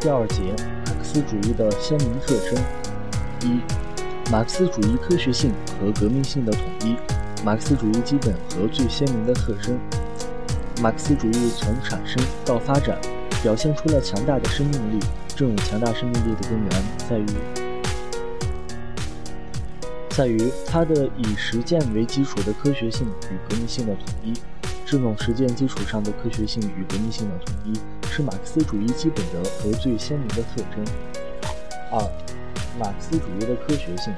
第二节，马克思主义的鲜明特征。一、马克思主义科学性和革命性的统一。马克思主义基本和最鲜明的特征。马克思主义从产生到发展，表现出了强大的生命力。这种强大生命力的根源在于，在于它的以实践为基础的科学性与革命性的统一。这种实践基础上的科学性与革命性的统一，是马克思主义基本的和最鲜明的特征。二、马克思主义的科学性。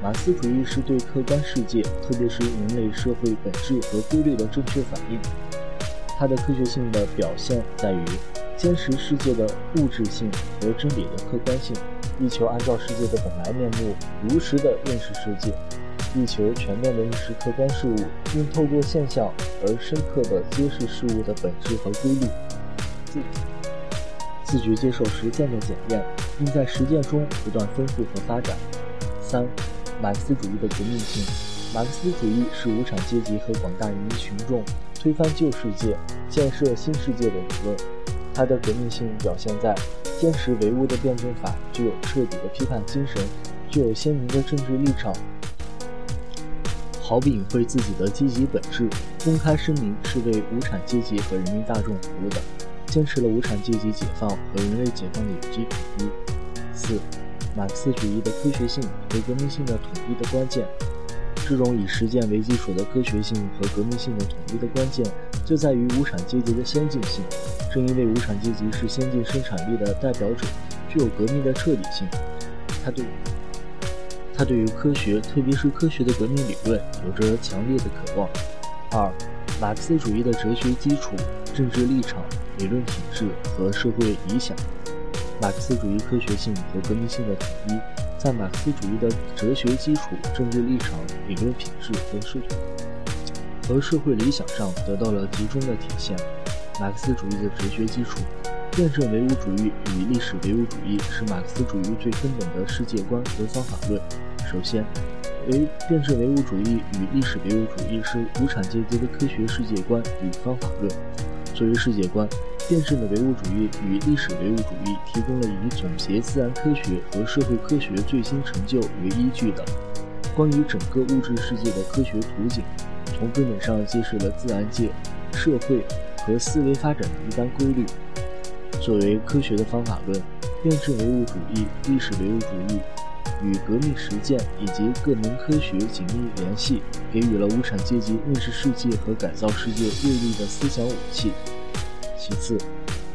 马克思主义是对客观世界，特别是人类社会本质和规律的正确反应。它的科学性的表现在于坚持世界的物质性和真理的客观性，力求按照世界的本来面目如实的认识世界。力求全面的认识客观事物，并透过现象而深刻地揭示事物的本质和规律。自觉接受实践的检验，并在实践中不断丰富和发展。三、马克思主义的革命性。马克思主义是无产阶级和广大人民群众推翻旧世界、建设新世界的理论。它的革命性表现在坚持唯物的辩证法，具有彻底的批判精神，具有鲜明的政治立场。毫不隐晦自己的积极本质，公开声明是为无产阶级和人民大众服务的，坚持了无产阶级解放和人类解放的有机统一。四、马克思主义的科学性和革命性的统一的关键。这种以实践为基础的科学性和革命性的统一的关键，就在于无产阶级的先进性。正因为无产阶级是先进生产力的代表者，具有革命的彻底性，它对。他对于科学，特别是科学的革命理论，有着强烈的渴望。二、马克思主义的哲学基础、政治立场、理论品质和社会理想。马克思主义科学性和革命性的统一，在马克思主义的哲学基础、政治立场、理论品质和社会和社会理想上得到了集中的体现。马克思主义的哲学基础。辩证唯物主义与历史唯物主义是马克思主义最根本的世界观和方法论。首先，为辩证唯物主义与历史唯物主义是无产阶级的科学世界观与方法论。作为世界观，辩证的唯物主义与历史唯物主义提供了以总结自然科学和社会科学最新成就为依据的关于整个物质世界的科学图景，从根本上揭示了自然界、社会和思维发展的一般规律。作为科学的方法论，辩证唯物主义、历史唯物主义与革命实践以及各门科学紧密联系，给予了无产阶级认识世界和改造世界锐利的思想武器。其次，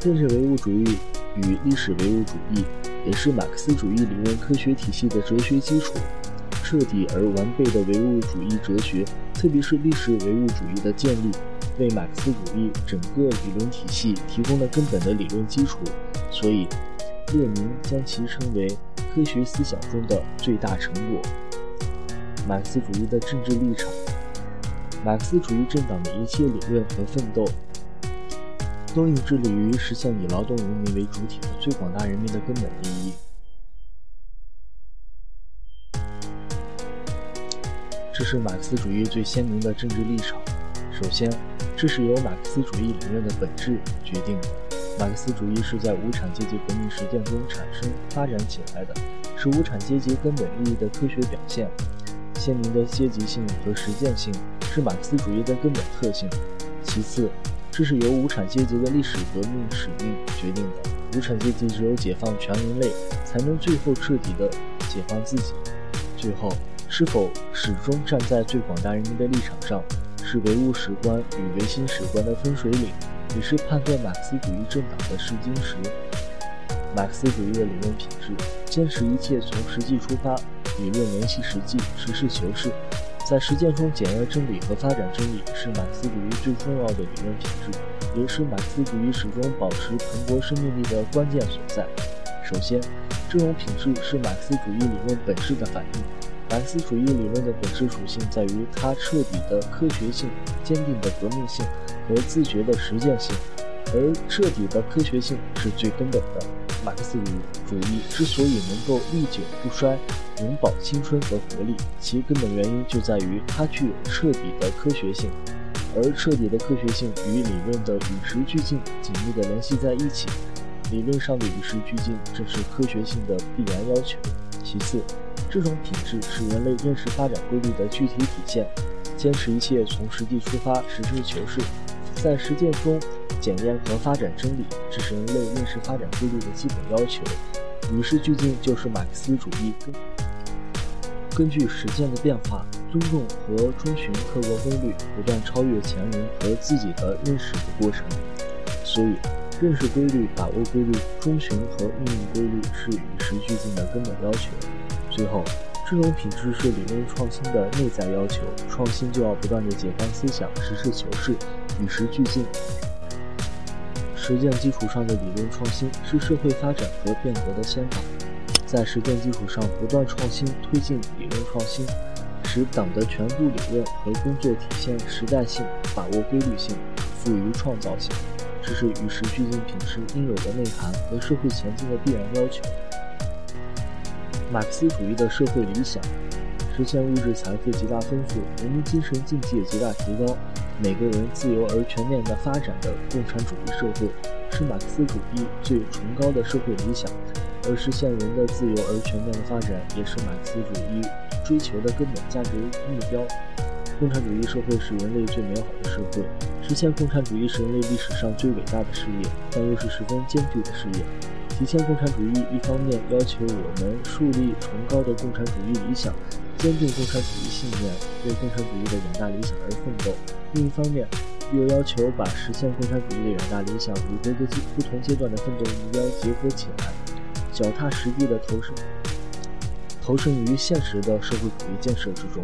辩证唯物主义与历史唯物主义也是马克思主义理论科学体系的哲学基础。彻底而完备的唯物主义哲学，特别是历史唯物主义的建立。为马克思主义整个理论体系提供了根本的理论基础，所以列宁将其称为科学思想中的最大成果。马克思主义的政治立场，马克思主义政党的一切理论和奋斗，都应致力于实现以劳动人民为主体的最广大人民的根本利益。这是马克思主义最鲜明的政治立场。首先，这是由马克思主义理论的本质决定的。马克思主义是在无产阶级革命实践中产生、发展起来的，是无产阶级根本利益的科学表现。鲜明的阶级性和实践性是马克思主义的根本特性。其次，这是由无产阶级的历史革命使命决定的。无产阶级只有解放全人类，才能最后彻底的解放自己。最后，是否始终站在最广大人民的立场上？是唯物史观与唯心史观的分水岭，也是判断马克思主义政党的试金石。马克思主义的理论品质，坚持一切从实际出发，理论联系实际，实事求是，在实践中检验真理和发展真理，是马克思主义最重要的理论品质，也是马克思主义始终保持蓬勃生命力的关键所在。首先，这种品质是马克思主义理论本质的反映。马克思主义理论的本质属性在于它彻底的科学性、坚定的革命性和自觉的实践性，而彻底的科学性是最根本的。马克思主义之所以能够历久不衰、永葆青春和活力，其根本原因就在于它具有彻底的科学性，而彻底的科学性与理论的与时俱进紧密地联系在一起。理论上的与时俱进正是科学性的必然要求。其次，这种品质是人类认识发展规律的具体体现。坚持一切从实际出发，实事求是，在实践中检验和发展真理，这是人类认识发展规律的基本要求。与时俱进就是马克思主义根根据实践的变化，尊重和遵循客观规律，不断超越前人和自己的认识的过程。所以，认识规律、把握规律、遵循和运用规律是与时俱进的根本要求。最后。这种品质是理论创新的内在要求，创新就要不断的解放思想，实事求是，与时俱进。实践基础上的理论创新是社会发展和变革的先导，在实践基础上不断创新推进理论创新，使党的全部理论和工作体现时代性，把握规律性，富于创造性，这是与时俱进品质应有的内涵和社会前进的必然要求。马克思主义的社会理想，实现物质财富极大丰富，人民精神境界极大提高，每个人自由而全面的发展的共产主义社会，是马克思主义最崇高的社会理想。而实现人的自由而全面的发展，也是马克思主义追求的根本价值目标。共产主义社会是人类最美好的社会，实现共产主义是人类历史上最伟大的事业，但又是十分艰巨的事业。体现共产主义，一方面要求我们树立崇高的共产主义理想，坚定共产主义信念，为共产主义的远大理想而奋斗；另一方面，又要求把实现共产主义的远大理想与各个不同阶段的奋斗目标结合起来，脚踏实地地投身投身于现实的社会主义建设之中。